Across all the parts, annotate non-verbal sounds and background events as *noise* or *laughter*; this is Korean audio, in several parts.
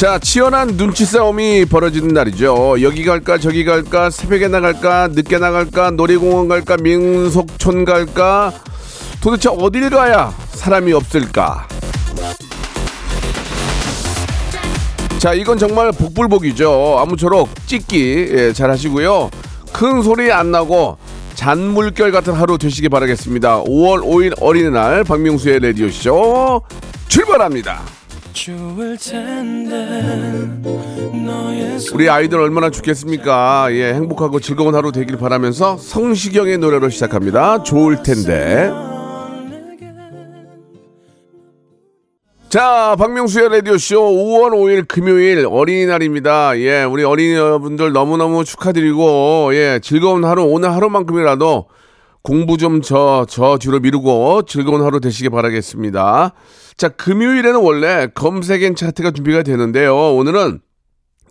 자 치열한 눈치 싸움이 벌어지는 날이죠 여기 갈까 저기 갈까 새벽에 나갈까 늦게 나갈까 놀이공원 갈까 민속촌 갈까 도대체 어딜 가야 사람이 없을까 자, 이건 정말 복불복이죠. 아무쪼록 찍기 예, 잘 하시고요. 큰 소리 안 나고 잔물결 같은 하루 되시기 바라겠습니다. 5월 5일 어린이날 박명수의 라디오쇼 출발합니다. 우리 아이들 얼마나 좋겠습니까? 예, 행복하고 즐거운 하루 되길 바라면서 성시경의 노래로 시작합니다. 좋을 텐데. 자, 박명수의 라디오쇼 5월 5일 금요일 어린이날입니다. 예, 우리 어린이분들 너무너무 축하드리고, 예, 즐거운 하루, 오늘 하루만큼이라도 공부 좀 저, 저 뒤로 미루고 즐거운 하루 되시기 바라겠습니다. 자, 금요일에는 원래 검색엔 차트가 준비가 되는데요. 오늘은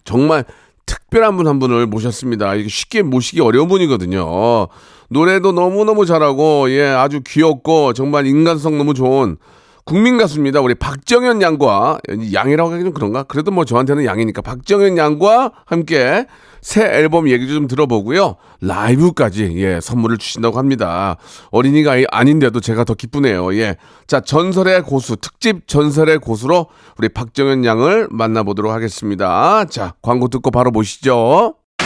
정말 특별한 분 한 분을 모셨습니다. 이게 쉽게 모시기 어려운 분이거든요. 노래도 너무너무 잘하고, 예, 아주 귀엽고, 정말 인간성 너무 좋은 국민 가수입니다. 우리 박정현 양과, 양이라고 하기 좀 그런가? 그래도 뭐 저한테는 양이니까 박정현 양과 함께 새 앨범 얘기 좀 들어보고요. 라이브까지, 예, 선물을 주신다고 합니다. 어린이가 아닌데도 제가 더 기쁘네요. 예. 자, 전설의 고수, 특집 전설의 고수로 우리 박정현 양을 만나보도록 하겠습니다. 자, 광고 듣고 바로 보시죠.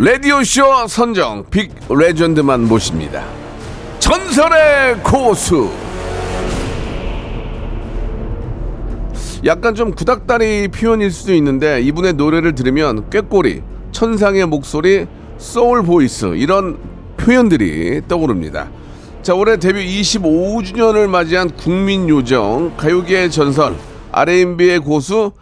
라디오쇼 선정 big legend만 모십니다. 전설의 고수. 약간 좀 구닥다리 표현일 수도 있는데 이분의 노래를 들으면 꾀꼬리, 천상의 목소리, soul voice 이런 표현들이 떠오릅니다. 자 올해 데뷔 25주년을 맞이한 국민 요정 가요계의 전설 R&B의 고수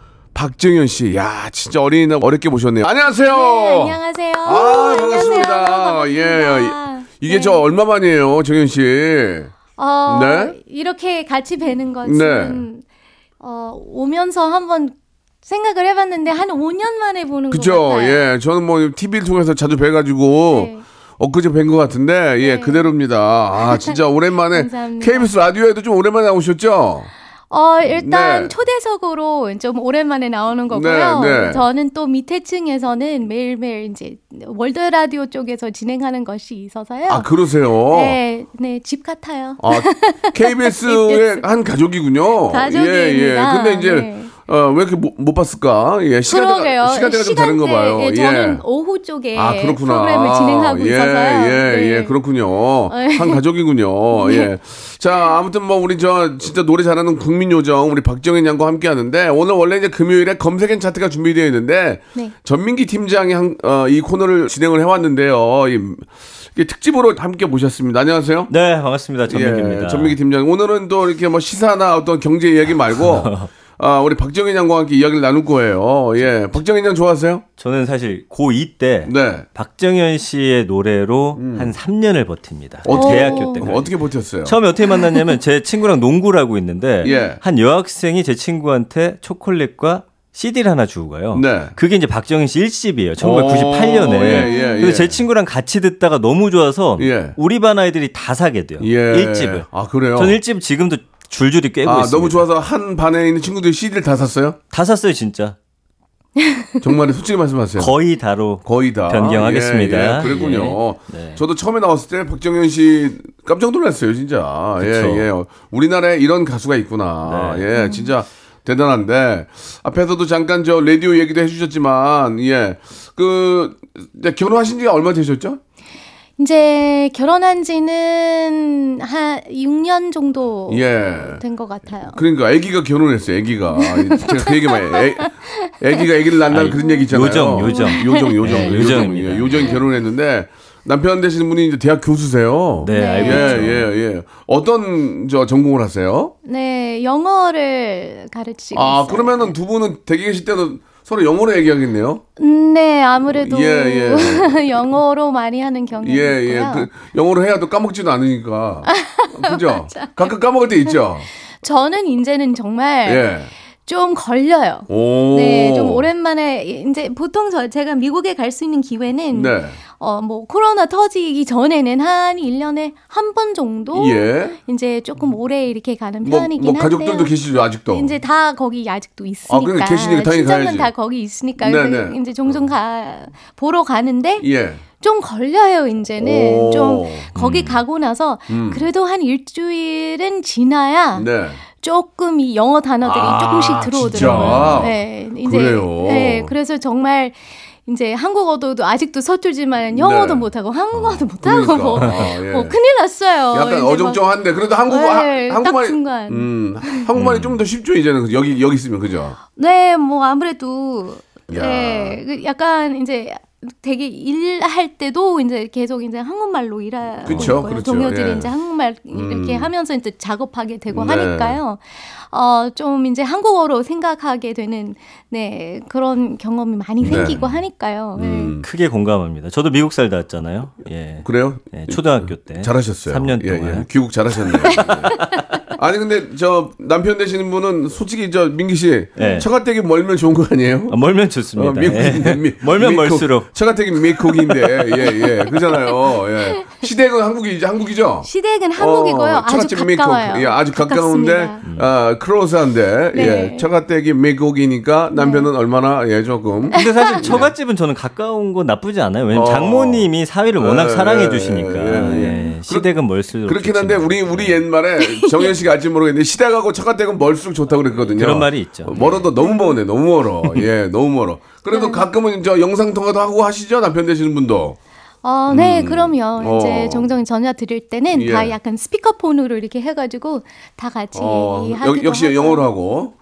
박정현 씨, 야 진짜 어린이날 어렵게 모셨네요. 안녕하세요. 네, 안녕하세요. 아 반갑습니다. 안녕하세요. 예, 반갑습니다. 이게 네. 저 얼마 만이에요, 정현 씨? 어, 네? 이렇게 같이 뵈는 것은 네. 어, 오면서 한번 생각을 해봤는데 한 5년 만에 보는 것 그죠? 같아요. 예, 저는 뭐 TV를 통해서 자주 뵈가지고 네. 엊그제 뵌 것 같은데 예, 그대로입니다. 아 진짜 오랜만에. *laughs* KBS 라디오에도 좀 오랜만에 나오셨죠? 어, 일단 네. 초대석으로 좀 오랜만에 나오는 거고요. 네, 네. 저는 또 밑에 층에서는 매일매일 이제 월드 라디오 쪽에서 진행하는 것이 있어서요. 아 그러세요? 네, 네, 집 같아요. 아, *laughs* KBS의 *laughs* 한 가족이군요. 가족입니다. 예, 예. 근데 이제 네. 어, 왜 이렇게 못, 못 봤을까? 예, 시간대가 그러게요. 시간대가 좀 다른가 봐요. 예, 저는 예. 오후 쪽에 아, 그렇구나. 프로그램을 진행하고 예, 있어서요. 예, 네. 예, 그렇군요. 네. 한 가족이군요. *laughs* 예. 자, 아무튼 뭐 우리 저 진짜 노래 잘하는 국민 요정 우리 박정현 양과 함께 하는데 오늘 원래 이제 금요일에 검색엔 차트가 준비되어 있는데 네. 전민기 팀장이 한, 어, 이 코너를 진행을 해왔는데요. 이, 이 특집으로 함께 모셨습니다. 안녕하세요. 네, 반갑습니다. 전민기입니다. 예, 전민기 팀장. 오늘은 또 이렇게 뭐 시사나 어떤 경제 이야기 말고 *laughs* 아, 우리 박정현 양과 함께 이야기를 나눌 거예요. 예. 박정현 양 좋아하세요? 저는 사실 고2 때 네. 박정현 씨의 노래로 한 3년을 버팁니다. 어떻게- 대학교 때까지. 어떻게 버텼어요? 처음에 어떻게 만났냐면 제 친구랑 농구를 하고 있는데 *laughs* 예. 한 여학생이 제 친구한테 초콜릿과 CD를 하나 주고 가요. 네. 그게 이제 박정현 씨 1집이에요. 1998년에. 오, 예, 예, 그래서 예. 제 친구랑 같이 듣다가 너무 좋아서 예. 우리 반 아이들이 다 사게 돼요. 예. 1집을. 아, 그래요? 전 1집 지금도 줄줄이 꿰고 아, 있습니다. 너무 좋아서 한 반에 있는 친구들이 CD를 다 샀어요? 다 샀어요, 진짜. *laughs* 정말 솔직히 말씀하세요. 거의 다로 거의 다 변경하겠습니다. 예, 예, 그랬군요. 예. 네. 저도 처음에 나왔을 때 박정현 씨 깜짝 놀랐어요, 진짜. 예, 그쵸. 예. 우리나라에 이런 가수가 있구나. 네. 예, 진짜 대단한데 앞에서도 잠깐 저 라디오 얘기도 해주셨지만 예, 그 결혼하신 지가 얼마 되셨죠? 이제 결혼한 지는 한 6년 정도 예. 된 것 같아요. 그러니까 아기가 결혼했어요. 아기가 제가 그 얘기 많이 애, 아기가 아기를 낳는다는 그런 얘기 있잖아요. 요정, 요정. 요정, 요정, 네, 요정. 예, 요정이 결혼했는데 남편 되시는 분이 이제 대학 교수세요. 네, 알고 예, 있죠. 예, 예. 어떤 저 전공을 하세요? 네, 영어를 가르치고 아, 있어요. 그러면은 두 분은 댁에 계실 때는 서로 영어로 얘기하겠네요. 음, 네, 아무래도 예, *laughs* 영어로 많이 하는 경향이 예, 예. 있고요. 그 영어로 해야 또 까먹지도 않으니까. 그죠? *laughs* 가끔 까먹을 때 있죠. 저는 이제는 정말 예. 좀 걸려요. 오. 네, 좀 오랜만에 이제 보통 저 제가 미국에 갈 수 있는 기회는 네. 어 뭐 코로나 터지기 전에는 한 1년에 한 번 정도 예. 이제 조금 오래 이렇게 가는 뭐, 편이긴 뭐 한데요. 가족들도 계시죠, 아직도. 이제 다 거기 아직도 있으니까. 아, 그러니까 계시니까 당연히 가야지. 다 거기 있으니까. 네, 그래서 네. 이제 종종 가 보러 가는데 예. 좀 걸려요 이제는 오. 좀 거기 가고 나서 음. 그래도 한 일주일은 지나야 네. 조금 이 영어 단어들이 아, 조금씩 들어오더라고요. 진짜? 네, 이제 그래요? 네, 그래서 정말 이제 한국어도 아직도 서툴지만 영어도 네. 못하고 한국어도 못하고 뭐, 그러니까, 예. 뭐 큰일 났어요. 약간 어정쩡한데 그래도 한국어 네, 하- 한국말이 중간. 음, 한국말이 좀더 쉽죠 이제는 여기 여기 있으면 그죠? 네, 뭐 아무래도 야. 네, 그 약간 이제 되게 일할 때도 이제 계속 이제 한국말로 일하고 그쵸, 있고요. 그렇죠. 동료들이 예. 이제 한국말 이렇게 음. 하면서 이제 작업하게 되고 네. 하니까요. 어, 좀 이제 한국어로 생각하게 되는 네, 그런 경험이 많이 네. 생기고 하니까요. 네. 음, 크게 공감합니다. 저도 미국 살다 왔잖아요. 예. 그래요? 예, 초등학교 때. 잘하셨어요. 3년 예, 동안. 예. 귀국 잘하셨네요. 예. 아니 근데 저 남편 되시는 분은 솔직히 저 민기 씨 네. 처가댁이 멀면 좋은 거 아니에요? 아, 멀면 좋습니다. 어, 미국인데 예. 미, *laughs* 멀면 미국, 멀수록. 처가댁이 미국인데 예예 그잖아요. 예. 시댁은 한국이 한국이죠. 시댁은 한국이고요. 어, 아주 처갓집 미국. 가까워요. 예, 아주 가까운데 가깝습니다. 아, 크로스한데 네. 예, 처가댁이 미국이니까 남편은 얼마나 예 조금 근데 사실 처갓집은 저는 가까운 건 나쁘지 않아요. 왜냐면 어. 장모님이 사위를 워낙 예, 사랑해 주시니까. 예, 예. 예, 시댁은 멀수록 그렇긴 한데. 우리 우리 옛말에 *laughs* 정현 씨가 알지 모르겠는데 시댁하고 처가댁은 멀수록 좋다고 그랬거든요. 그런 말이 있죠. 어, 멀어도 너무 머네, 너무 멀어. *laughs* 예, 너무 멀어. 그래도 가끔은 저 영상 통화도 하고 하시죠 남편 되시는 분도. 어, 네, 그럼요. 어. 이제 종종 전화 드릴 때는 예. 다 약간 스피커폰으로 이렇게 해가지고 다 같이 어, 얘기하기도 역- 역시 하고. 영어로 하고.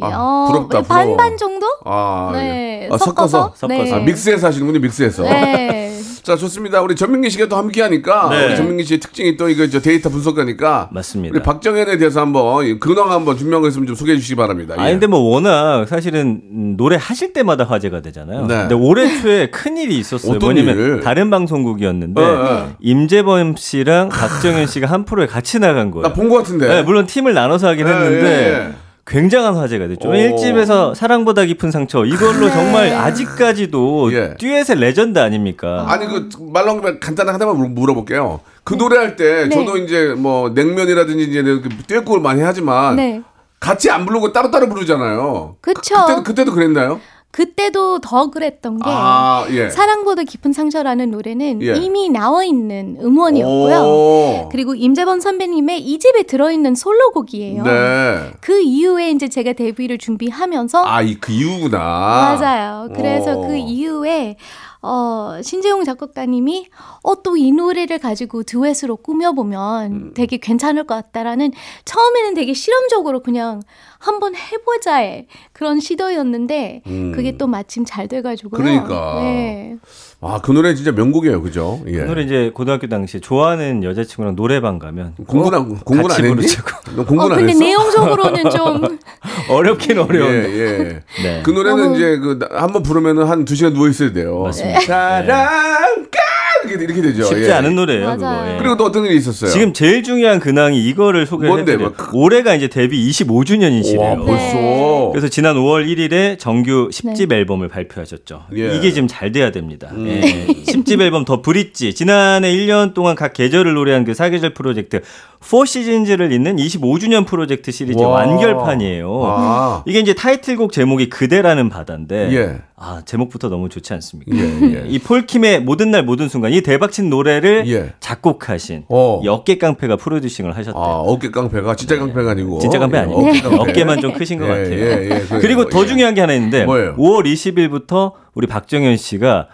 아, 어, 부럽다, 부러워. 반반 정도? 아, 네, 예. 아, 섞어서. 섞어서. 네. 아, 믹스해서 하시는군요, 믹스해서. 네. *laughs* 자, 좋습니다. 우리 전민기 씨가 또 함께 하니까 네. 우리 전민기 씨의 특징이 또 이거 저 데이터 분석가니까 맞습니다. 우리 박정현에 대해서 한번 이 근황 한번 있으면 좀 소개해 주시기 바랍니다. 아니 예. 근데 뭐 워낙 사실은 음, 노래 하실 때마다 화제가 되잖아요. 네. 근데 올해 초에 큰 일이 있었어요. 어떤 뭐냐면 일? 다른 방송국이었는데 어, 어. 임재범 씨랑 박정현 씨가 한 프로에 같이 나간 거예요. 나 본 것 같은데. 네, 물론 팀을 나눠서 하긴 예, 했는데 예, 예. 굉장한 화제가 됐죠. 오. 1집에서 사랑보다 깊은 상처 이걸로 정말 아직까지도 예. 듀엣의 레전드 아닙니까? 아니 그 말로 간단하게 하나만 물- 물어볼게요. 그 노래할 때 네. 저도 이제 뭐 냉면이라든지 이제 이렇게 듀엣곡을 많이 하지만 네. 같이 안 부르고 따로따로 부르잖아요. 그쵸. 그, 때도 그때도 그랬나요? 그때도 더 그랬던 게 아, 예. 사랑보다 깊은 상처라는 노래는 예. 이미 나와 있는 음원이었고요. 오. 그리고 임재범 선배님의 2집에 들어있는 솔로곡이에요. 네. 그 이후에 이제 제가 데뷔를 준비하면서 아, 이그 이유구나. 맞아요. 그래서 오. 그 이후에 어, 신재용 작곡가님이 어, 또 이 노래를 가지고 듀엣으로 꾸며보면 음. 되게 괜찮을 것 같다라는 처음에는 되게 실험적으로 그냥 한번 해보자의 그런 시도였는데 그게 또 마침 잘 돼가지고요. 음. 그러니까. 네. 아, 그 노래 진짜 명곡이에요. 그죠? 예. 그 노래 이제 고등학교 당시에 좋아하는 여자친구랑 노래방 가면 공부는 안- 공부는 안 같이 했니? *laughs* 너 공부는 어, 안 근데 했어? 내용적으로는 좀 *laughs* 어렵긴 예, 어려운데. 예. 네. 그 노래는 너무- 이제 그 한번 부르면은 한두 시간 누워 있어야 돼요. 맞습니다. 사랑가 이렇게 이렇게 되죠. 쉽지 예. 않은 노래예요, 맞아요. 그거. 예. 그리고 또 어떤 일이 있었어요? 지금 제일 중요한 근황이 이거를 소개를 뭔데? 해드려요. 뭐 그- 올해가 이제 데뷔 25주년이시래요. 와, 벌써. 그래서 지난 5월 1일에 정규 10집 앨범을 발표하셨죠. 예. 이게 지금 잘 돼야 됩니다. 예. 10집 앨범 더 브릿지. 지난해 1년 동안 각 계절을 노래한 그 사계절 프로젝트 4시즌즈를 잇는 25주년 프로젝트 시리즈 와. 완결판이에요. 아. 이게 이제 타이틀곡 제목이 그대라는 바다인데 예. 아 제목부터 너무 좋지 않습니까? 예, 예. 이 폴킴의 모든 날 모든 순간 이 대박친 노래를 예. 작곡하신 어. 이 어깨 깡패가 프로듀싱을 하셨대요. 아, 어깨 깡패가 진짜 깡패가 아니고. 진짜 깡패 예, 아니에요. 어깨 깡패. 어깨만 좀 크신 것 예, 같아요. 예. 그리고 더 예. 중요한 게 하나 있는데 뭐예요? 5월 20일부터 우리 박정현 씨가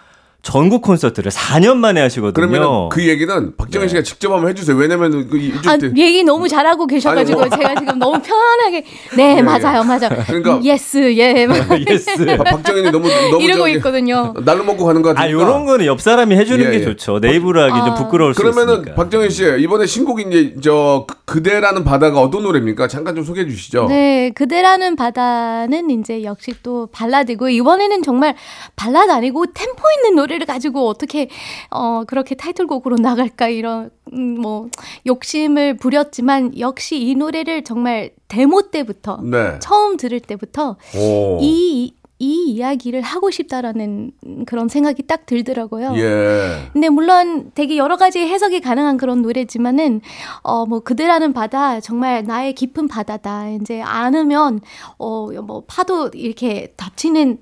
전국 콘서트를 4년 만에 하시거든요. 그러면 그 얘기는 박정현 씨가 직접 한번 해주세요. 왜냐면 그 이쪽 아, 때 얘기 너무 잘하고 계셔가지고 아니, 뭐. 제가 지금 너무 편안하게 네 예, 맞아요 맞아요 그러니까- yes 예 Yes. 박- 박정현이 너무 너무 이러고 저기 있거든요. 날로 먹고 가는 것 아, 같으니까. 요런 거는 옆 사람이 해주는 예, 게 예. 좋죠. 내 입으로 하기 좀 아. 부끄러울 수 그러면은 있으니까. 박정현 씨 이번에 신곡이 이제 저 그- 그대라는 바다가 어떤 노래입니까? 잠깐 좀 소개해 주시죠. 네, 그대라는 바다는 이제 역시 또 발라드고 이번에는 정말 발라드 아니고 템포 있는 노래 를 가지고 어떻게 어 그렇게 타이틀곡으로 나갈까 이런 음, 뭐 욕심을 부렸지만 역시 이 노래를 정말 데모 때부터 네. 처음 들을 때부터 오. 이이 이야기를 하고 싶다라는 그런 생각이 딱 들더라고요. 예. 근데 물론 되게 여러 가지 해석이 가능한 그런 노래지만은 어 뭐 그대라는 바다 정말 나의 깊은 바다다. 이제 안으면 어뭐 파도 이렇게 덮치는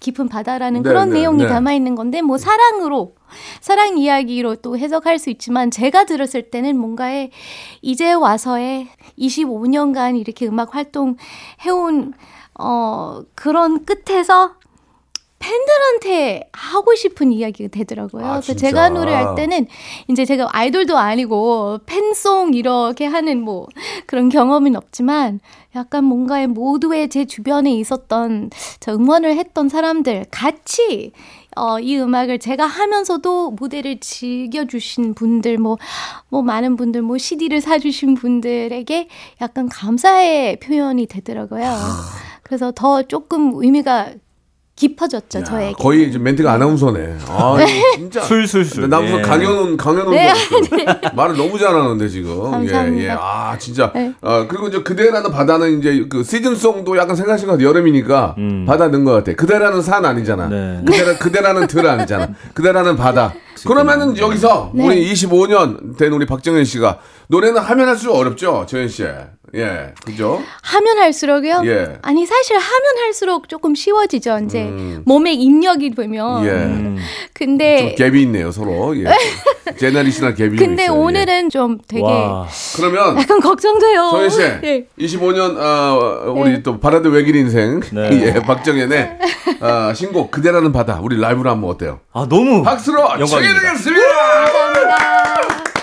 깊은 바다라는 네, 그런 네, 내용이 네. 담아 있는 건데 뭐 사랑으로 사랑 이야기로 또 해석할 수 있지만 제가 들었을 때는 뭔가의 이제 와서의 25년간 이렇게 음악 활동 해온 어 그런 끝에서 팬들한테 하고 싶은 이야기가 되더라고요. 아, 그래서? 제가 노래할 때는 이제 제가 아이돌도 아니고 팬송 이렇게 하는 뭐 그런 경험은 없지만 약간 뭔가의 모두의 제 주변에 있었던 저 응원을 했던 사람들 같이 어, 이 음악을 제가 하면서도 무대를 즐겨주신 분들, 뭐, 뭐, 많은 분들, 뭐, CD를 사주신 분들에게 약간 감사의 표현이 되더라고요. 그래서 더 조금 의미가 깊어졌죠, 저에게. 거의 이제 멘트가 아나운서네. 아, 이거 진짜. 술술술. 나 무슨 예. 강연원 강연원 네. 말을 너무 잘하는데 지금. 감사합니다. 예, 예. 아, 진짜. 네. 아, 그리고 이제 그대라는 바다는 이제 그 시즌송도 약간 생각하신 것 같아. 여름이니까 바다 넣은 것 같아. 그대라는 산 아니잖아. 네. 그대라, 그대라는 들 아니잖아. 그대라는 바다. 그러면은 여기서 네. 우리 25년 된 우리 박정현 씨가 노래는 하면 할수록 어렵죠, 정현 씨. 예, 그죠? 하면 할수록요? 예. 아니, 사실 하면 할수록 조금 쉬워지죠, 이제. 몸에 입력이 되면. 예. 근데, 좀 갭이 있네요, 서로. 예. *laughs* 제너리시널 갭이 좀 근데 있어요. 예. 오늘은 좀 되게 와. 그러면 약간 걱정돼요. 정현 씨, *laughs* 예. 25년 어, 우리 네. 또 바라드 외길 인생 네. *laughs* 예, 박정현의 어, 신곡 그대라는 바다 우리 라이브로 한번 어때요? 아, 너무 박수로 영광입니다. 청해드리겠습니다. 감사합니다. 아닙니다.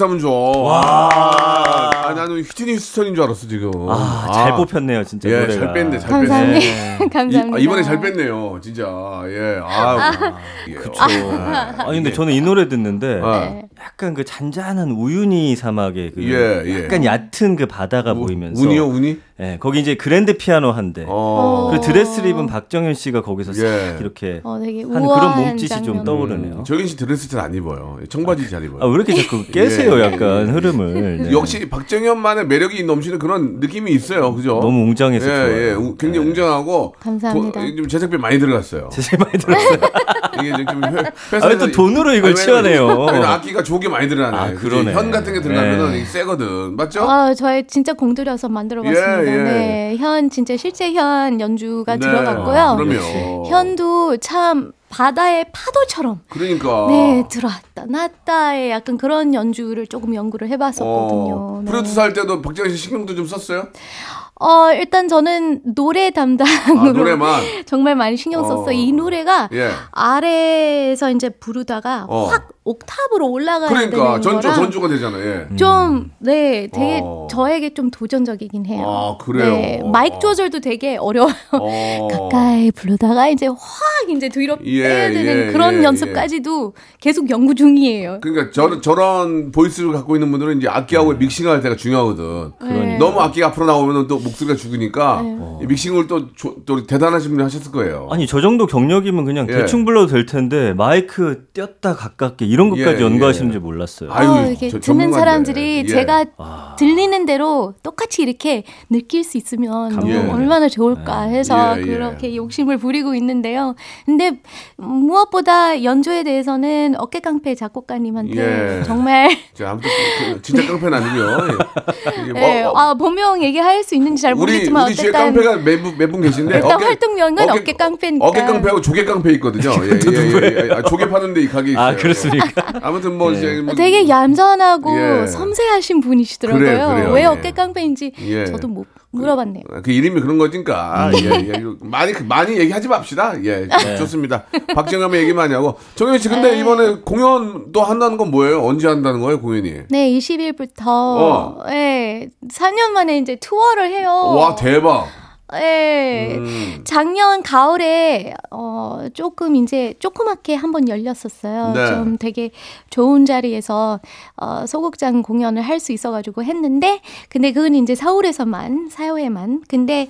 박수 한번 줘. 와. 아, 나는 휘트니 휴스턴인 줄 알았어 지금. 아, 잘 뽑혔네요, 진짜 예, 노래가. 잘 뺐네, 잘 감사합니다. 뺐네. *laughs* 감사합니다. 이, 번에잘 뺐네요, 진짜. 예, 아, 그쵸. 아니 근데 저는 이 노래 듣는데 아. 약간 그 잔잔한 우유니 사막의 그 예, 예. 약간 얕은 그 바다가 보이면서 운이요, 운이? 예, 거기 이제 그랜드 피아노 한 대. 어. 그 드레스를 입은 박정현 씨가 거기서 싹 예. 이렇게 어, 되게 한 그런 몸짓이 좀 장면. 떠오르네요. 정현 씨 드레스 잘 안 입어요. 청바지 잘 입어요. 아, 왜 이렇게 자꾸 *laughs* 깨세요, 예. 약간 흐름을. 네. 역시 박정현만의 매력이 넘치는 그런 느낌이 있어요, 그죠? 너무 웅장해서 예, 좋아요. 예, 우- 굉장히 네. 웅장하고 감사합니다. 도- 좀 제작비 많이 들어갔어요. *laughs* 제일 많이 들었어요. *laughs* 이게 좀 회, 아, 왜또 돈으로 이걸 치환해요? 악기가 게 많이 들어가네. 아? 그러네. 현 같은 게 들어가면은 네. 세거든, 맞죠? 아, 저희 진짜 공들여서 만들어 봤습니다. 예, 예. 네, 현 진짜 실제 현 연주가 네. 들어갔고요. 아, 그럼요. 현도 참 바다의 파도처럼 그러니까. 네 들어왔다 놨다의 약간 그런 연주를 조금 연구를 해봤었거든요. 어, 네. 프로듀스 할 때도 박정현 씨 신경도 좀 썼어요? 어 일단 저는 노래 담당으로 아, 노래만. *laughs* 정말 많이 신경 썼어요. 어. 이 노래가 예. 아래에서 이제 부르다가 어. 확 옥탑으로 올라가야 그러니까 되는 전조 거라 전조가 되잖아. 예. 좀, 네, 되게 어. 저에게 좀 도전적이긴 해요. 아, 그래요? 네, 마이크 조절도 되게 어려워요. 어. *laughs* 가까이 부르다가 이제 확 이제 뒤로 예, 빼야 되는 예, 그런 예, 연습까지도 계속 연구 중이에요. 그러니까 저, 저런 보이스를 갖고 있는 분들은 이제 악기하고 믹싱할 때가 중요하거든. 네. 너무 악기가 앞으로 나오면 또 목소리가 죽으니까 이 믹싱을 또, 조- 또 대단하신 분이 하셨을 거예요. 아니 저 정도 경력이면 그냥 예. 대충 불러도 될 텐데 마이크 띄었다 가깝게 이런 것까지 예, 연구하시는 예. 줄 몰랐어요. 아유, 어, 이렇게 저 듣는. 사람들이 예. 제가 아. 들리는 대로 똑같이 이렇게 느낄 수 있으면 예. 얼마나 좋을까 해서 예, 예. 그렇게 욕심을 부리고 있는데요. 근데 무엇보다 연주에 대해서는 어깨 깡패 작곡가님한테 예. 정말 *laughs* 자, 아무튼 그- 진짜 깡패는 아니고요. 예. 이게 뭐- 예, 아 본명 얘기할 수 있는지 잘 우리 모르겠지만 우리 주위에 어쨌든 깡패가 매분 매분 계신데 일단 활동명은 어깨 깡패니까. 어깨 깡패하고 조개 깡패 있거든요. 예, *laughs* 예, 예, 아, 조개 파는데 이 가게 있어요. 아 그렇습니까? *laughs* 아무튼 뭐 이제 뭐- 되게 얌전하고 예. 섬세하신 분이시더라고요. 그래요, 그래요. 왜 예. 어깨 깡패인지 예. 저도 못 물어봤네요. 그 이름이 그런 거니까 예, 예. 이거 많이 많이 얘기하지 맙시다. 예, 좋습니다. 박정현의 얘기 많이 하고 정현 씨 근데 네. 이번에 공연 또 한다는 건 뭐예요? 언제 한다는 거예요 공연이? 네, 20일부터 어. 예, 4년 만에 이제 투어를 해요. 와 대박. 예. 음. 작년 가을에 어 조금 이제 조그맣게 한번 열렸었어요. 네. 좀 되게 좋은 자리에서 어 소극장 공연을 할 수 있어 가지고 했는데 근데 그건 이제 서울에서만 사회에만. 근데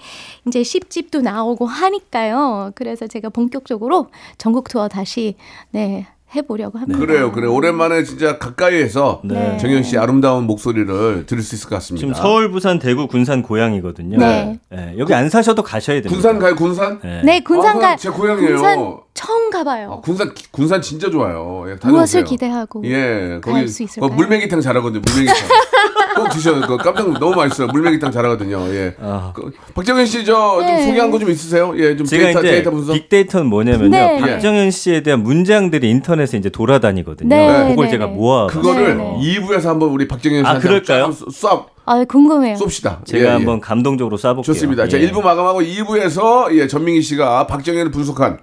이제 10집도 나오고 하니까요. 그래서 제가 본격적으로 전국 투어 다시 네, 해 보려고 합니다. 그래요, 그래. 요 오랜만에 진짜 가까이에서 네. 정현 씨 아름다운 목소리를 들을 수 있을 것 같습니다. 지금 서울, 부산, 대구, 군산 고향이거든요. 네. 예, 여기 안 사셔도 가셔야 됩니다. 군산 가요, 군산? 예. 네, 군산 아, 가제 고향이에요. 군산 처음 가봐요. 아, 군산 군산 진짜 좋아요. 예. 무엇을 기대하고 예, 거기 갈수 있을까요? 거 물메기탕 잘하거든요. 물메기탕. *laughs* 꼭 드셔요. 그거 깜짝 너무 맛있어요. 물메기탕 잘하거든요. 예. 아. 그, 박정현 씨저좀 네. 소개한 거 좀 있으세요? 예, 좀 제가 데이터 이제 데이터 분석. 빅데이터는 뭐냐면요. 네. 박정현 씨에 대한 문장들이 인터넷에 이제 돌아다니거든요. 네, 그걸 네, 제가 네. 모아 그거를 네, 네. 2부에서 한번 우리 박정현 아, 씨한테 그럴까요? 쏴 아, 궁금해요. 쏩시다. 제가 예, 예. 한번 감동적으로 쏴볼게요. 좋습니다. 자, 예. 1부 마감하고 2부에서 예, 전민기 씨가 박정현을 분석한 어,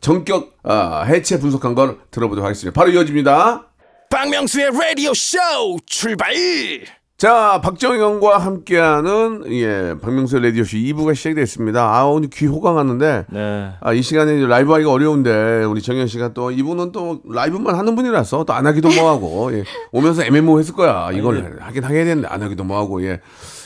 전격 아, 해체 분석한 걸 들어보도록 하겠습니다. 바로 이어집니다. 박명수의 라디오 쇼 출발 자, 박정현과 함께하는 예, 박명수 라디오 쇼 2부가 시작이 됐습니다. 아, 오늘 귀 호강하는데 네. 아, 이 시간에 라이브 하기가 어려운데 우리 정현 씨가 또 이분은 또 라이브만 하는 분이라서 또 안 하기도 뭐하고 예, 오면서 애매모했을 거야. 이걸 하긴 하게 되는데 안 하기도 뭐하고 예.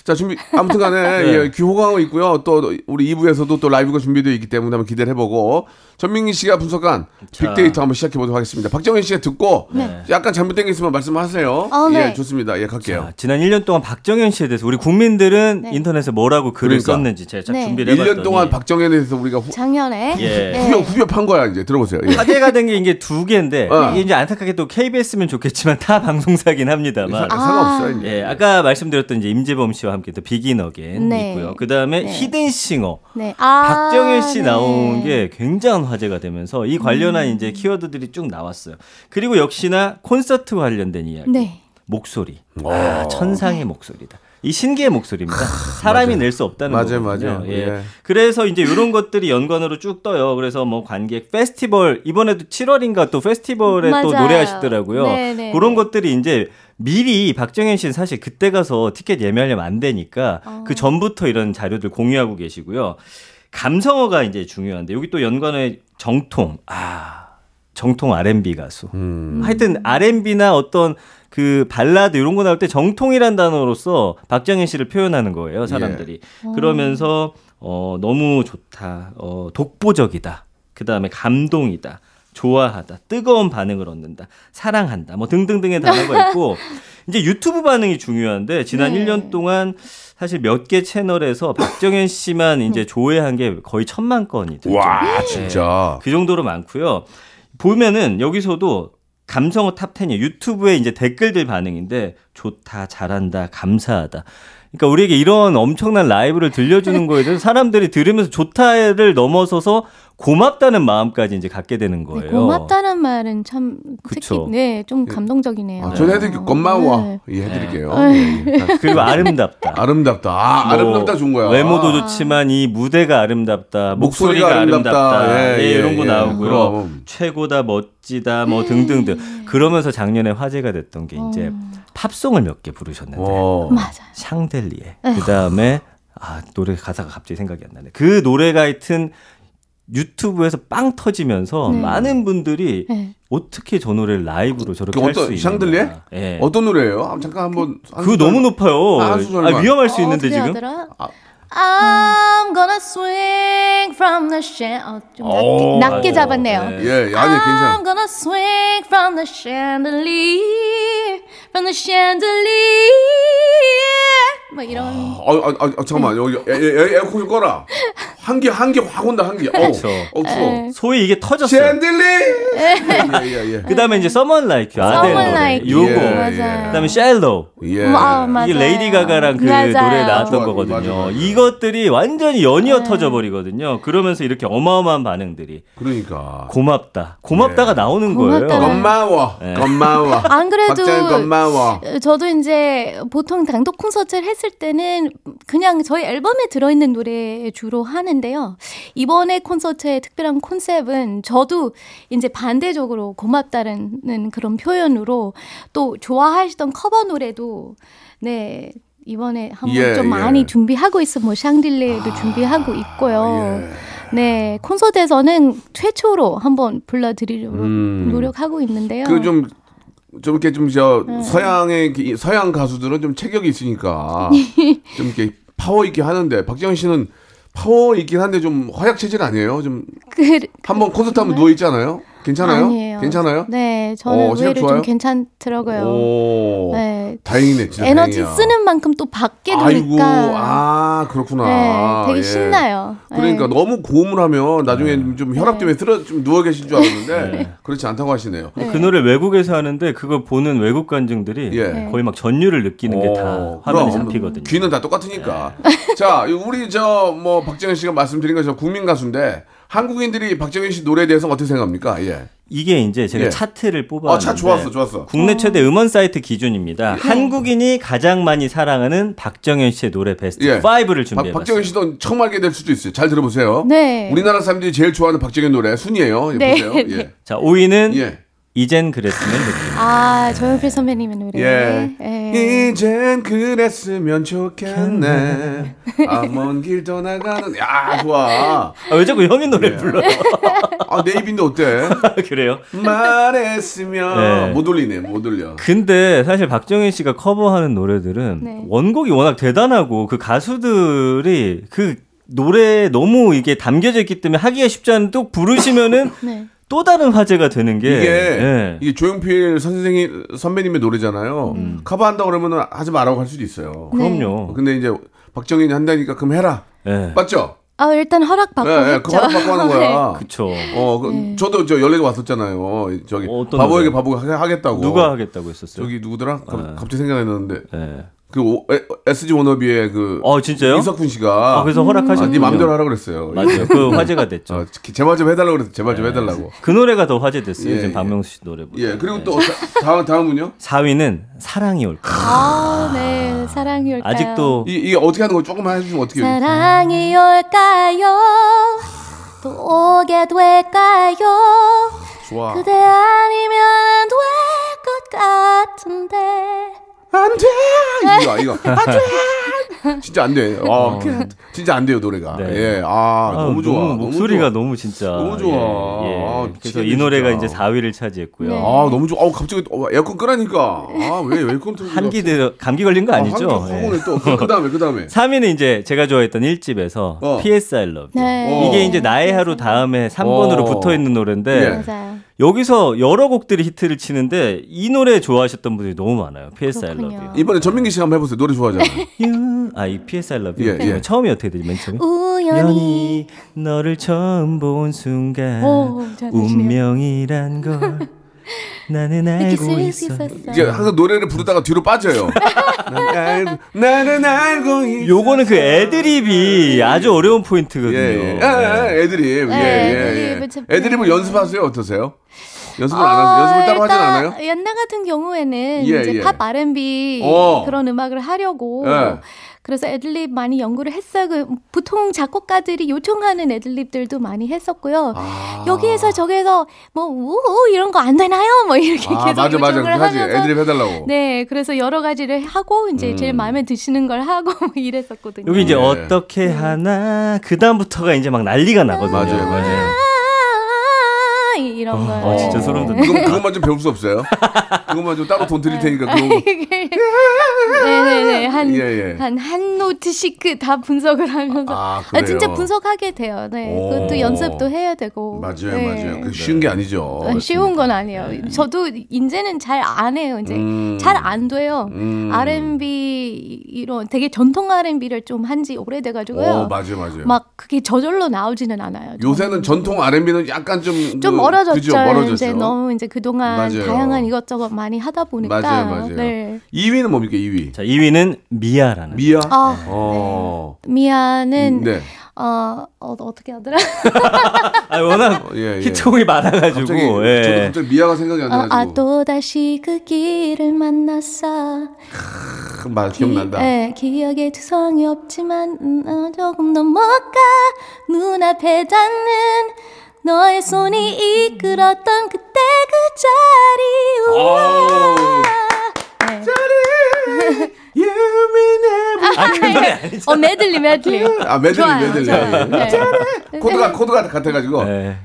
자 준비 아무튼 간에 *laughs* 네. 예, 귀 호강하고 있고요. 또 우리 2부에서도 또 라이브가 준비되어 있기 때문에 한번 기대를 해보고 전민기 씨가 분석한 빅데이터 한번 시작해 보도록 하겠습니다. 박정현 씨가 듣고 약간 잘못된 게 있으면 말씀하세요. 어, 네. 예, 좋습니다. 예, 갈게요. 자, 지난 1년 동안 박정현 씨에 대해서 우리 국민들은 네. 인터넷에 뭐라고 글을 그러니까. 썼는지 제가 쫙 네. 준비를 1년 해봤더니 동안 박정현에 대해서 우리가 후, 작년에 예. 네. 후벼 후벼 판 거야 이제 들어보세요. 예. 화제가 된 게 이게 두 개인데 어. 이게 이제 안타깝게 또 KBS면 좋겠지만 타 방송사긴 합니다만 상- 상관없어요. 이제. 예, 아까 말씀드렸던 이제 임재범 씨와 함께 또 비긴 어겐 네. 있고요. 그 다음에 네. 히든싱어 네. 아, 박정현 씨 네. 나온 게 굉장한 화제가 되면서 이 관련한 이제 키워드들이 쭉 나왔어요. 그리고 역시나 콘서트 관련된 이야기. 네. 목소리. 아, 천상의 목소리다. 이 신기의 목소리입니다. 사람이 낼 수 없다는 맞아요, 거거든요. 맞아요. 예. 예. 그래서 이제 이런 것들이 연관으로 쭉 떠요. 그래서 뭐 관객 페스티벌 이번에도 7월인가 또 페스티벌에 또 맞아요. 노래하시더라고요. 네네. 그런 것들이 이제 미리 박정현 씨는 사실 그때 가서 티켓 예매하려면 안 되니까 어. 그 전부터 이런 자료들 공유하고 계시고요. 감성어가 이제 중요한데 여기 또 연관에 정통 아 정통 R&B 가수. 음. 하여튼 R&B나 어떤 그 발라드 이런 거 나올 때 정통이란 단어로서 박정현 씨를 표현하는 거예요, 사람들이. 그러면서 어 너무 좋다. 어 독보적이다. 그다음에 감동이다. 좋아하다. 뜨거운 반응을 얻는다. 사랑한다. 뭐 등등등의 단어가 있고 *laughs* 이제 유튜브 반응이 중요한데 지난 네. 1년 동안 사실 몇 개 채널에서 박정현 씨만 이제 조회한 게 거의 천만 건이 됐죠. 와, 진짜. 그 정도로 많고요. 보면은 여기서도 감성어 top 10이 유튜브에 이제 댓글들 반응인데 좋다, 잘한다, 감사하다. 그러니까 우리에게 이런 엄청난 라이브를 들려주는 거에 대해서 사람들이 들으면서 좋다를 넘어서서 고맙다는 마음까지 이제 갖게 되는 네, 거예요. 고맙다는 말은 참 특히 그쵸. 네, 좀 감동적이네요. 아, 저는 해드릴게요. 고마워. 네. 예, 해드릴게요. 예, 예. 그리고 아름답다. *laughs* 아름답다. 아, 뭐 아름답다 좋은 거야. 외모도 좋지만 이 무대가 아름답다. 목소리가, 목소리가 아름답다. 아름답다. 예, 예, 예, 이런 거 예. 나오고요. 그럼. 최고다, 멋지다, 뭐 등등등. 그러면서 작년에 화제가 됐던 게 이제 팝송을 몇 개 부르셨는데 어. 맞아. 샹델리에. 그 다음에 아, 노래 가사가 갑자기 생각이 안 나네. 그 노래가 하여튼 유튜브에서 빵 터지면서 네. 많은 분들이 네. 어떻게 저 노래를 라이브로 저렇게 그할수 있나. 샹들리에? 예. 어떤 노래예요? 아, 잠깐 한번. 한 그거 소절. 너무 높아요. 아. 아, 위험할 수 어, 있는데 지금. 하더라? 아. I'm gonna swing from the chan. 어, 좀 오. 낮게, 낮게 잡았네요. 네. 예, 아니 괜찮아. I'm gonna swing from the chandelier, from the chandelier. 뭐 이런. 어, 아, 아, 아, 잠깐만 여기 에, 에, 에어컨 좀 꺼라. 한개 한개확 온다 한 개. 어, 그렇죠. 어 추워. 소위 이게 터졌어요. 샌들리. 예 예 예. 그다음에 이제 Someone Like You 아델 Someone 노래. Like 요거. You. 예, 맞아요. 그다음에 Shallow. 예. 아, 맞아요. 이게 레이디 가가랑 그 맞아요. 노래 나왔던 거거든요. 맞아, 맞아. 이것들이 완전히 연이어 네. 터져 버리거든요. 그러면서 이렇게 어마어마한 반응들이 그러니까. 고맙다. 고맙다가 예. 나오는 고맙다가- 거예요. 고마워. 네. 고마워. *laughs* 안 그래도 고마워. 저도 이제 보통 단독 콘서트를 했을 때는 그냥 저희 앨범에 들어있는 노래 주로 하는데요. 이번에 콘서트의 특별한 콘셉트는 저도 이제 반대적으로 고맙다는 그런 표현으로 또 좋아하시던 커버 노래도 네. 이번에 한번 예, 좀 예. 많이 준비하고 있어 뭐 샹딜레도 준비하고 있고요. 예. 네 콘서트에서는 최초로 한번 불러드리려고 음. 노력하고 있는데요. 그좀 좀 이렇게 좀저 네. 서양의 기- 서양 가수들은 좀 체격이 있으니까 *laughs* 좀 이렇게 파워 있게 하는데 박정현 씨는 파워 있긴 한데 좀 허약 체질 아니에요? 좀 그, 한번 콘서트 하면 누워 있지 않아요? 괜찮아요? 아니에요. 괜찮아요? 네, 저는 어, 체력 의외로? 좀 괜찮더라고요. 오. 네. 다행이네, 진짜 에너지 다행이야. 쓰는 만큼 또 밖에 아이고, 노니까 아 그렇구나. 네, 되게 예. 신나요. 그러니까 네. 너무 고음을 하면 나중에 좀 혈압 때문에 쓰러 좀 누워 계신 줄 알았는데 그렇지 않다고 하시네요. 그 노래 외국에서 하는데 그걸 보는 외국 관중들이 예. 거의 막 전율을 느끼는 게다 어, 화면에 잡히거든요. 귀는 다 똑같으니까. 자, 우리 저 뭐 박정현 씨가 말씀드린 것처럼 국민 가수인데 한국인들이 박정현 씨 노래에 대해서 어떻게 생각합니까? 예. 이게 이제 제가 예. 차트를 뽑아 아, 차 좋았어, 좋았어. 국내 최대 음원 사이트 기준입니다. 한국인이 가장 많이 사랑하는 박정현 씨의 노래 베스트 예. 5를 박, 준비해봤습니다. 박정현 씨도 처음 알게 될 수도 있어요. 잘 들어보세요. 네. 우리나라 사람들이 제일 좋아하는 박정현 노래 순이에요. 예, 네, 보세요. 네. 예. 자, 5위는 예. 이젠 그랬으면 좋겠다. 아, 조용필 선배님의 노래. 예. 예. 이젠 그랬으면 좋겠네. 아, 먼길 떠나가는. 야, 좋아. 아, 왜 자꾸 형의 노래 예. 불러요? *laughs* 아, 네이비인데 어때? *laughs* 그래요? 말했으면 네. 못 올리네, 못 올려. 근데 사실 박정현 씨가 커버하는 노래들은 네. 원곡이 워낙 대단하고 그 가수들이 그 노래에 너무 이게 담겨져 있기 때문에 하기가 쉽지 않은데 또 부르시면은 *laughs* 네. 또 다른 화제가 되는 게 이게 예. 이게 조용필 선생님 선배님의 노래잖아요. 커버한다 그러면은 하지 말라고 할 수도 있어요. 그럼요. 근데 이제 박정현이 한다니까 그럼 해라. 예. 맞죠? 아, 일단 허락 받고 예, 예, 했죠. 그 허락 받고 하는 거야. *laughs* 그쵸. 어, 그, 저도 저 연락이 왔었잖아요. 저기 어떤 바보에게 노래? 바보가 하- 하겠다고. 누가 하겠다고 했었어요? 저기 누구더라? 갑- 갑자기 생각이 났는데 예. 그 오- 에- SG 워너비의 그 어 진짜요? 이석훈 씨가 아, 그래서 아, 허락하셨군요. 네 맘대로 하라 그랬어요. 맞아요. 그 화제가 됐죠. 어, 제발 좀 해달라고 그랬어. 제발 좀 해달라고. 그 노래가 더 화제됐어요. 예, 지금 예. 박명수 씨 노래보다. 예, 그리고 또 다- 다음 다음은요? 4위는 사랑이 올까. 아, 네. 사랑이 올까요? 아직도 이 이게 어떻게 하는 거 조금만 해 주시면 어떻게 해요? 사랑이 올까요? 또 오게 될까요? 좋아. 그대 아니면 안 될 것 같은데. 안 돼. 이거 이거 *laughs* 안 돼. 진짜 안 돼. 아, 진짜 안 돼요 노래가. 네. 예, 아, 아, 너무 좋아. 너무 목소리가 좋아. 너무 진짜 너무 좋아. 예, 예. 아, 그래서 이 노래가 진짜. 이제 4위를 차지했고요. 네. 아, 너무 좋아. 어, 갑자기 어, 에어컨 끄라니까. 아, 왜 에어컨 틀고 한기 들 감기 걸린 거 아니죠? 아, 한기 예. 확 오네 또. 그, 그다음에. 3위는 이제 제가 좋아했던 1집에서 어. PS I Love. 네. 이게 이제 나의 하루 다음에 3번으로 어. 붙어 있는 노래인데 예. 맞아요. 여기서 여러 곡들이 히트를 치는데 이 노래 좋아하셨던 분들이 너무 많아요. PS I Love. You. 이번에 전민기 씨가 한번 해보세요. 노래 좋아하잖아. You- 아, 이 PS I Love You. 예, 예. 처음이 어떻게 되지? 맨 처음에? 우연히. 우연히 너를 처음 본 순간 오. 운명이란 걸 *laughs* 나는 알고 쓸 있어. 이제 항상 노래를 부르다가 뒤로 빠져요. *laughs* 난 알고, 나는 알고 있어. 요거는 그 애드립이 아주 어려운 포인트거든요. 예, 예. 아, 아, 애드립. 네, 예, 예, 애드립을 예. 애드립을 연습하세요? 어떠세요? 연습을 안 하세요? 연습을 따로 하진 않아요? 옛날 같은 경우에는 예, 이제 예. 팝 R&B 어. 그런 음악을 하려고 예. 그래서 애들립 많이 연구를 했어요. 그 보통 작곡가들이 요청하는 애들립들도 많이 했었고요. 아. 여기에서 저기에서 뭐 우우 이런 거 안 되나요? 뭐 이렇게 아, 계속 맞아, 맞아. 요청을 하지. 하면서 애드립 해달라고. 네, 그래서 여러 가지를 하고 이제 제일 마음에 드시는 걸 하고 *laughs* 뭐 이랬었거든요. 여기 이제 네. 어떻게 하나 그 다음부터가 이제 막 난리가 나거든요. 맞아요, 맞아요. 아, 이런 거. 어, 진짜 소름 돋네. 그거, 그것만 좀 배울 수 없어요? 그것만 좀 따로 돈 드릴 테니까 그거. 네네네 한 예, 예. 한한 노트씩 그다 분석을 하면서 아, 아? 진짜 분석하게 돼요. 네, 오. 그것도 연습도 해야 되고. 맞아요, 네. 맞아요. 그 쉬운 게 아니죠. 아, 쉬운 건 아니에요. 저도 이제는 잘 안 해요. 이제 음. 잘안 돼요. 음. R&B 이런 되게 전통 R&B를 좀 한 지 오래돼가지고요. 어, 맞아요, 맞아요. 막 그게 저절로 나오지는 않아요. 요새는 전통 R&B는 약간 좀. 좀 그, 멀어졌죠. 그죠, 멀어졌죠. 이제 너무 이제 그동안 맞아요. 다양한 이것저것 많이 하다 보니까. 맞아요, 맞아요. 네. 2위는 뭡니까, 2위? 자, 2위는 미아라는. 미아? 아, 어. 미아는 네. 어, 어 어떻게 하더라? 아, 워낙 예, 예. 히트곡이 많아가지고. 갑자기, 저도 예. 갑자기 미아가 생각이 안 아, 나가지고. 아, 또 다시 그 길을 만났어. 그말 기억난다. 기, 예, 기억에 두성이 없지만 음, 어, 조금 더 못 가. 눈앞에 닿는 너의 손이 이끌었던 그때 그 자리. 우와. 네. 아, 그 노래 아니죠. 어 메들리 메들리. 아, 메들리, 좋아요, 메들리. 좋아요. 네. 코드가, 코드가 같아가지고. 네.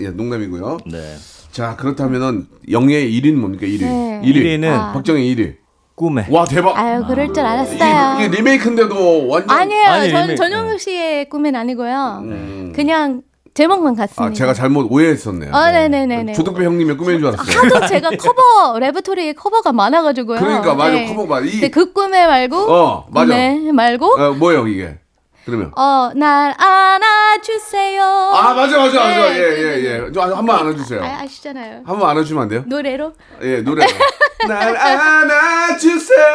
예, 농담이고요. 네. 자, 그렇다면은 영예의 1위는 뭡니까? 1위. 네. 1위. 1위 는 아. 박정현의 1위. 꿈에. 와, 대박. 아유 그럴 줄 이게, 알았어요. 이 게 리메이크인데도 완전. 아니에요. 아니, 전. 전용욱 씨의 꿈은 아니고요. 음. 그냥 제목만 같습니다. 아, 제가 잘못 오해했었네요. 아, 네 네 네 네. 조덕배 형님의 꿈인 줄 알았어요. 하도 제가 *laughs* 커버 레퍼토리에 커버가 많아 가지고요. 그러니까, 맞아. 커버가. 이- 근데 그 꿈에 말고. 어, 맞아. 네 말고. 어, 뭐예요, 이게? 그러면. 어, 날 안아주세요. 아, 맞아, 맞아, 맞아. 네, 예, 그, 예, 예. 저한번 안아주세요. 아, 아시잖아요. 한 번 안아주면 안 돼요? 노래로? 예, 노래. 날 안아주세요.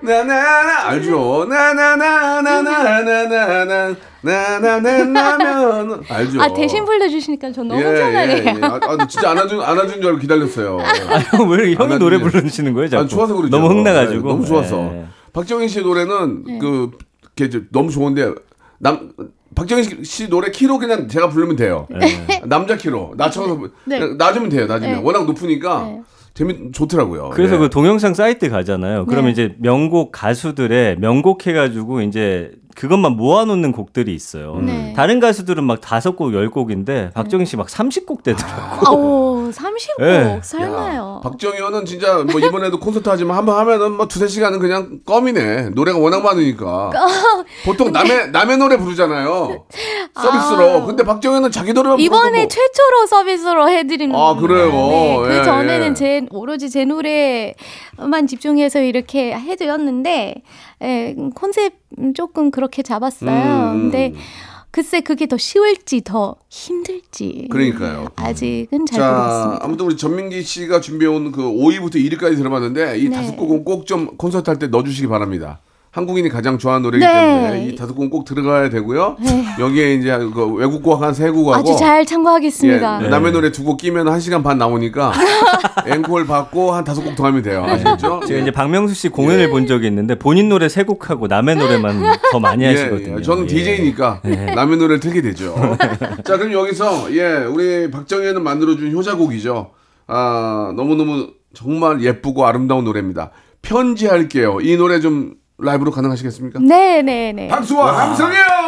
나나나 알죠? 나나나나나나나나 나나나나면 알죠? 아, 대신 불러주시니까 저 너무 예, 편하네요. 예, 예. 아, 아, 진짜 안아준 안아준 줄 알고 기다렸어요. 아, 형, 왜 이렇게 형이 안 노래. 부르시는 거예요, 자꾸? 아, 좋아서 그러죠. 너무 흥나가지고. 네, 너무 좋았어. 예. 박정희 씨 노래는 그 이렇게 저- 너무 좋은데 남 박정희 씨 노래 키로 그냥 제가 부르면 돼요. *laughs* 남자 키로 낮춰서 네. 그냥 낮으면 돼요. 낮으면 네. 워낙 높으니까 네. 재미 좋더라고요. 그래서 예. 그 동영상 사이트 가잖아요. 그러면 네. 이제 명곡 가수들의 명곡 해가지고 이제 그것만 모아놓는 곡들이 있어요. 네. 다른 가수들은 막 다섯 곡, 열 곡인데 박정희 씨 막 30곡 되더라고. 아우, 30곡 예. 설마요. 박정희는 진짜 뭐 이번에도 콘서트 하지만 한번 하면은 뭐 두세 시간은 그냥 껌이네. 노래가 워낙 많으니까. 보통 남의 남의 노래 부르잖아요. 서비스로. 근데 박정희는 자기 노래만 이번에 부르고 뭐- 최초로 서비스로 해드리는 아, 그래요? 네, 그 예, 전에는 예. 제 오로지 제 노래만 집중해서 이렇게 해드렸는데 예, 컨셉 조금 그렇게 잡았어요. 음. 근데 글쎄 그게 더 쉬울지 더 힘들지. 그러니까요. 아직은 잘 자, 모르겠습니다. 아무튼 우리 전민기 씨가 준비해온 그 5위부터 1위까지 들어봤는데 이 네. 다섯 곡은 꼭 좀 콘서트 할 때 넣어주시기 바랍니다. 한국인이 가장 좋아하는 노래이기 네. 때문에 이 다섯 곡은 꼭 들어가야 되고요. 여기에 이제 그 외국 곡 한 세 곡하고 아주 잘 참고하겠습니다. 예, 남의 노래 두 곡 끼면 한 시간 반 나오니까 *laughs* 앵콜 받고 한 다섯 곡 더 하면 돼요. 아시겠죠? 제가 이제 박명수 씨 공연을 본 적이 있는데 본인 노래 세 곡하고 남의 노래만 더 많이 하시거든요. 예, 저는 예. DJ니까 남의 노래를 틀게 되죠. *laughs* 자, 그럼 여기서 예, 우리 박정현은 만들어준 효자곡이죠. 아, 너무 너무 정말 예쁘고 아름다운 노래입니다. 편지할게요. 이 노래 좀 라이브로 가능하시겠습니까? 네, 네, 네. 박수와 함성이요!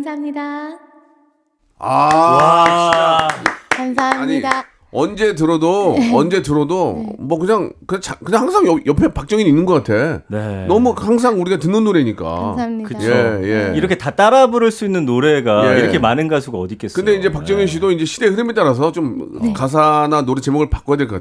감사합니다. 아, 감사합니다. 언제 들어도 언제 들어도 뭐 그냥 그냥, 자- 그냥 항상 옆, 옆에 박정인 있는 것 같아. 네. 너무 항상 우리가 듣는 노래니까. 감사합니다. 그쵸. 예, 예. 이렇게 다 따라 부를 수 있는 노래가 예. 이렇게 많은 가수가 어디 있겠어요? 근데 이제 박정현 씨도 이제 시대 흐름에 따라서 좀 가사나 노래 제목을 바꿔야 될 것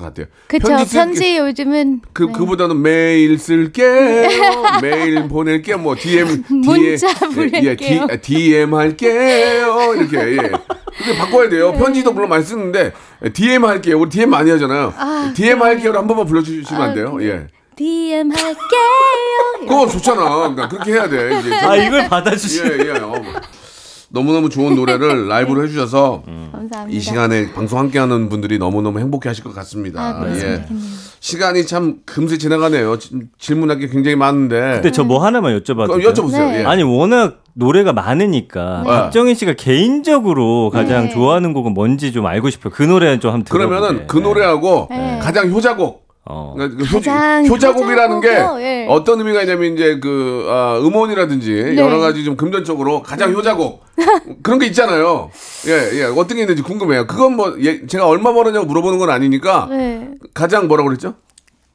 같아요. 그쵸. 편지 편지, 쓸- 요즘은. 그 네. 그보다는 매일 쓸게요. *laughs* 매일 보낼게요. 뭐 DM *laughs* 문자 예, 보낼게요. 예, DM 할게요. 이렇게 예. 그렇게 바꿔야 돼요. 편지도 물론 많이 쓰는데 DM 할게요. 우리 DM 많이 하잖아요. 아, DM 할게요를 한 번만 불러주시면 안 아, 돼요? 네. 예. DM 할게요. 그거 좋잖아. 그러니까 그렇게 해야 돼. 이제 아 이걸 받아주시. 예, 예. 어, 너무너무 좋은 노래를 *laughs* 라이브로 해주셔서 감사합니다. 이 시간에 방송 함께하는 분들이 너무너무 행복해하실 것 같습니다. 아, 예. 좋겠네요. 시간이 참 금세 지나가네요. 지- 질문할 게 굉장히 많은데. 근데 저 뭐 하나만 여쭤봐도 어, 돼요? 여쭤보세요. 네. 예. 아니 워낙 노래가 많으니까 네. 박정희 씨가 개인적으로 가장 네. 좋아하는 곡은 뭔지 좀 알고 싶어요. 그 노래 좀 한번 들어보게. 그러면은 그 노래하고 네. 가장 효자곡. 어. 그러니까 그 가장 효, 자 곡이라는 게 효자곡이요? 예. 어떤 의미가 있냐면 이제 그 아, 음원이라든지 네. 여러 가지 좀 금전적으로 가장 효자곡 *laughs* 그런 게 있잖아요. 예, 예. 어떤 게 있는지 궁금해요. 그건 뭐 예, 제가 얼마 벌었냐고 물어보는 건 아니니까 네. 가장 뭐라고 그랬죠?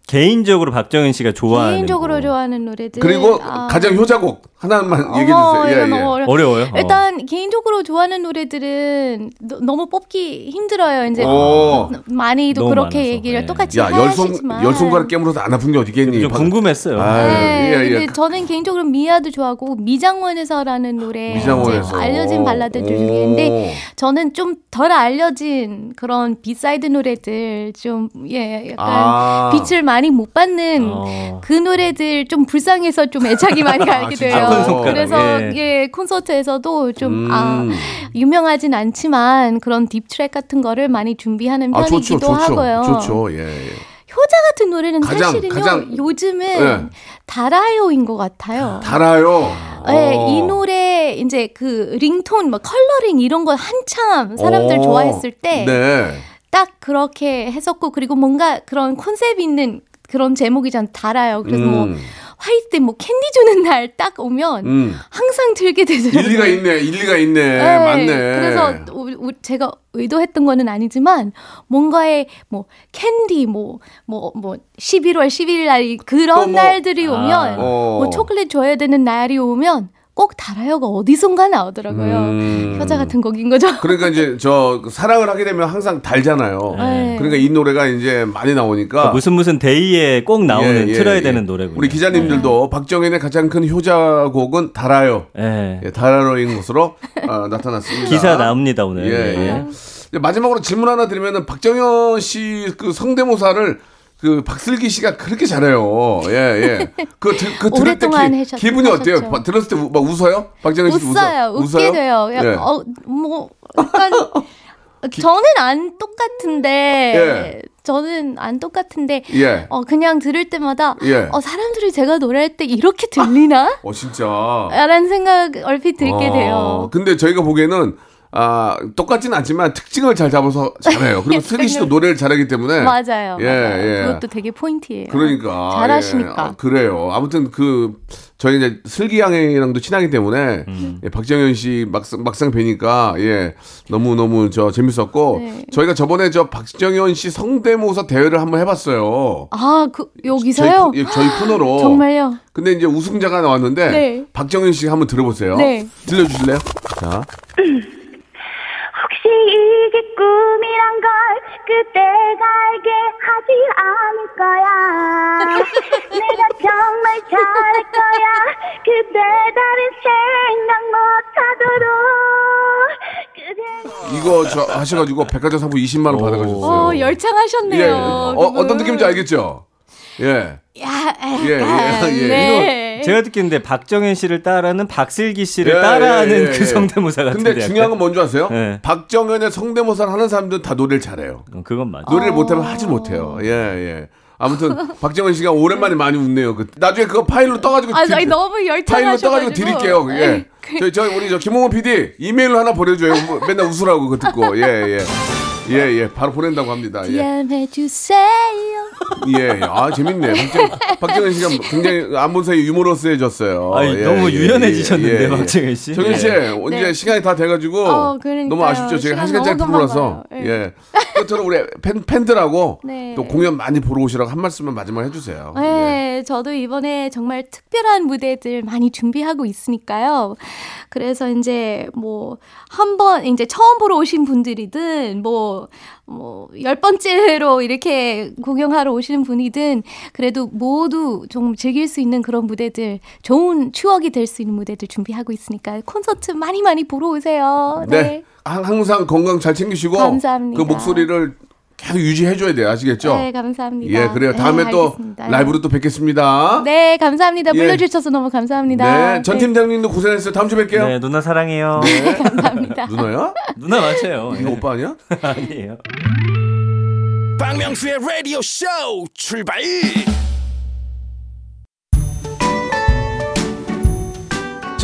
개인적으로 박정현 씨가 좋아하는 개인적으로 곡. 좋아하는 노래들. 그리고 아. 가장 효자곡 하나만 얘기해 주세요. 예, 너무 예. 어려- 어려워요. 어. 일단 개인적으로 좋아하는 노래들은 너, 너무 뽑기 힘들어요. 이제 오. 많이도 너무 그렇게 많아서. 얘기를 네. 똑같이 야, 하시지만 열 손가락 깨물어도 안 아픈 게 어디겠니? 좀 박- 궁금했어요. 아유, 네, 예, 예. 근데 저는 개인적으로 미아도 좋아하고 미장원에서라는 노래 미장원에서. 이제 알려진 발라드들 오. 중인데 저는 좀 덜 알려진 그런 B-side 노래들 좀 예 약간 아. 빛을 많이 못 받는 어. 그 노래들 좀 불쌍해서 좀 애착이 많이 가게 진짜? 돼요. 아픈 손가락, 그래서 예. 예 콘서트에서도 좀 음. 아, 유명하진 않지만 그런 deep track 같은 거를 많이 준비하는 아, 좋죠, 편이기도 좋죠. 하고요. 좋죠. 예, 예. 효자 같은 노래는 가장, 사실은요 가장- 요즘은 예. 달아요인 것 같아요. 달아요. 네, 어. 이 노래 이제 그 ringtone, 뭐 컬러링 이런 거 한참 사람들 어. 좋아했을 때딱 네. 그렇게 했었고 그리고 뭔가 그런 컨셉 있는 그런 제목이잖아 달아요. 그래서 뭐 음. 화이트 뭐 캔디 주는 날 딱 오면 음. 항상 들게 되더라고요. 일리가 있네. 일리가 있네. 네, 맞네. 그래서 제가 의도했던 거는 아니지만 뭔가의 뭐 캔디 뭐뭐뭐 11월 11일 날이 또 그런 뭐- 날들이 오면 어. 뭐 초콜릿 줘야 되는 날이 오면 꼭 달아요가 어디선가 나오더라고요. 음. 효자 같은 곡인 거죠. *laughs* 그러니까 이제 저그 사랑을 하게 되면 항상 달잖아요. 네. 그러니까 이 노래가 이제 많이 나오니까 무슨 무슨 데이에 꼭 나오는 예, 예, 틀어야 예. 되는 노래군요. 우리 기자님들도 박정현의 가장 큰 효자곡은 달아요. 예. 예, 달아요인 것으로 어, 나타났습니다. 기사 나옵니다 오늘. 예, 예. 예. 마지막으로 질문 하나 드리면은 박정현 씨 그 성대모사를 그 박슬기 씨가 그렇게 잘해요. 예, 예. 그, 들, 그 들을 때 기, 하셨- 기분이 어때요? 하셨죠. 바- 들었을 때 막 웃어요? 박정현 씨 웃어요. 웃어? 웃게 돼요. 야, 예. 어, 뭐 약간 *laughs* 저는 안 똑같은데 예. 저는 안 똑같은데 예. 어 그냥 들을 때마다 예. 어 사람들이 제가 노래할 때 이렇게 들리나? 어, 진짜. 라는 생각 얼핏 들게 어, 돼요. 근데 저희가 보기에는 아, 똑같지는 않지만 특징을 잘 잡아서 잘해요. 그리고 *laughs* 슬기 씨도 노래를 잘하기 때문에. 맞아요. 예, 맞아요. 예. 그것도 되게 포인트예요. 그러니까. 잘하시니까. 예. 아, 그래요. 아무튼 그, 저희 이제 슬기 양이랑도 친하기 때문에, 음. 예, 박정현 씨 막상, 막상 뵈니까, 예, 너무너무 저 재밌었고, 네. 저희가 저번에 저 박정현 씨 성대모사 대회를 한번 해봤어요. 아, 그 저희, 여기서요? 프- 예, 저희 프로로. *gasps* 정말요? 근데 이제 우승자가 나왔는데, 네. 박정현 씨 한번 들어보세요. 네. 들려주실래요? 자. *laughs* 혹시 이게 꿈이란 걸 그대가 알게 하지 않을 거야 *laughs* 내가 정말 잘할 거야 그대 다른 생각 못 하도록 그대 이거 저 하셔가지고 백화점 상품 20만 원 받아가셨어요. 어, 열창하셨네요. 예, 어, 그분. 어떤 느낌인지 알겠죠? 예. 야, 예, 예, 예. 네. 제가 듣기는데 박정현 씨를 따라하는 박슬기 씨를 예, 따라하는 예, 예, 그 예. 성대모사 같은데. 근데 중요한 건 뭔지 아세요? 예. 박정현의 성대모사를 하는 사람들은 다 노래를 잘해요. 어, 그건 맞아. 노래를 못하면 하지 못해요. 예, 예. 아무튼 박정현 씨가 오랜만에 많이 웃네요. 그, 나중에 그거 파일로 떠가지고 아, 드- 아니, 너무 파일로. 떠가지고 드릴게요. 예. 저, 저 우리 저 김홍원 PD 이메일로 하나 보내줘요. 뭐, 맨날 웃으라고 그거 듣고. 예, 예. 예, 예. 바로 보낸다고 합니다. 예. 주세요. 예, 아 재밌네. 박정, 박정현 씨가 굉장히 안본 사이 유머러스해졌어요. 아니, 예, 너무 예, 유연해지셨는데, 예, 예. 박정현 씨. 정현 씨, 예. 이제 네. 시간이 다 돼가지고 어. 너무 아쉽죠. 제가 한 시간 시간짜리 프로라서 예. 끝으로 우리 팬, 팬들하고 네. 또 공연 많이 보러 오시라고 한 말씀만 마지막 해주세요. 예. 네, 저도 이번에 정말 특별한 무대들 많이 준비하고 있으니까요. 그래서 이제 뭐 한번 이제 처음 보러 오신 분들이든 뭐뭐 열 번째로 이렇게 구경하러 오시는 분이든 그래도 모두 좀 즐길 수 있는 그런 무대들, 좋은 추억이 될 수 있는 무대들 준비하고 있으니까 콘서트 많이 많이 보러 오세요. 네. 네. 항- 항상 건강 잘 챙기시고 감사합니다. 그 목소리를 계속 유지해줘야 돼요. 아시겠죠? 네, 감사합니다. 예, 그래요. 네, 다음에 또 알겠습니다. 라이브로 또 뵙겠습니다. 네, 감사합니다. 예. 불러주셔서 너무 감사합니다. 네, 전 네. 팀장님도 고생했어요. 다음 주에 뵐게요. 네, 누나 사랑해요. 감사합니다. *laughs* 누나야? 누나 맞아요. 이거 오빠 아니야? *laughs* 아니에요. 박명수의 라디오 쇼 출발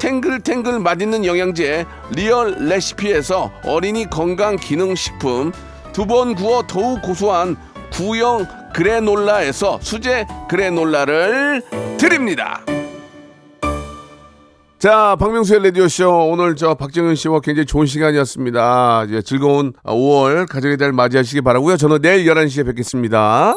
탱글탱글 맛있는 영양제 리얼 레시피에서 어린이 건강 기능 식품, 두 번 구워 더욱 고소한 구형 그래놀라에서 수제 그래놀라를 드립니다. 자, 박명수의 라디오쇼. 오늘 저 박정현 씨와 굉장히 좋은 시간이었습니다. 이제 즐거운 5월 가정의 달 맞이하시기 바라고요 저는 내일 11시에 뵙겠습니다.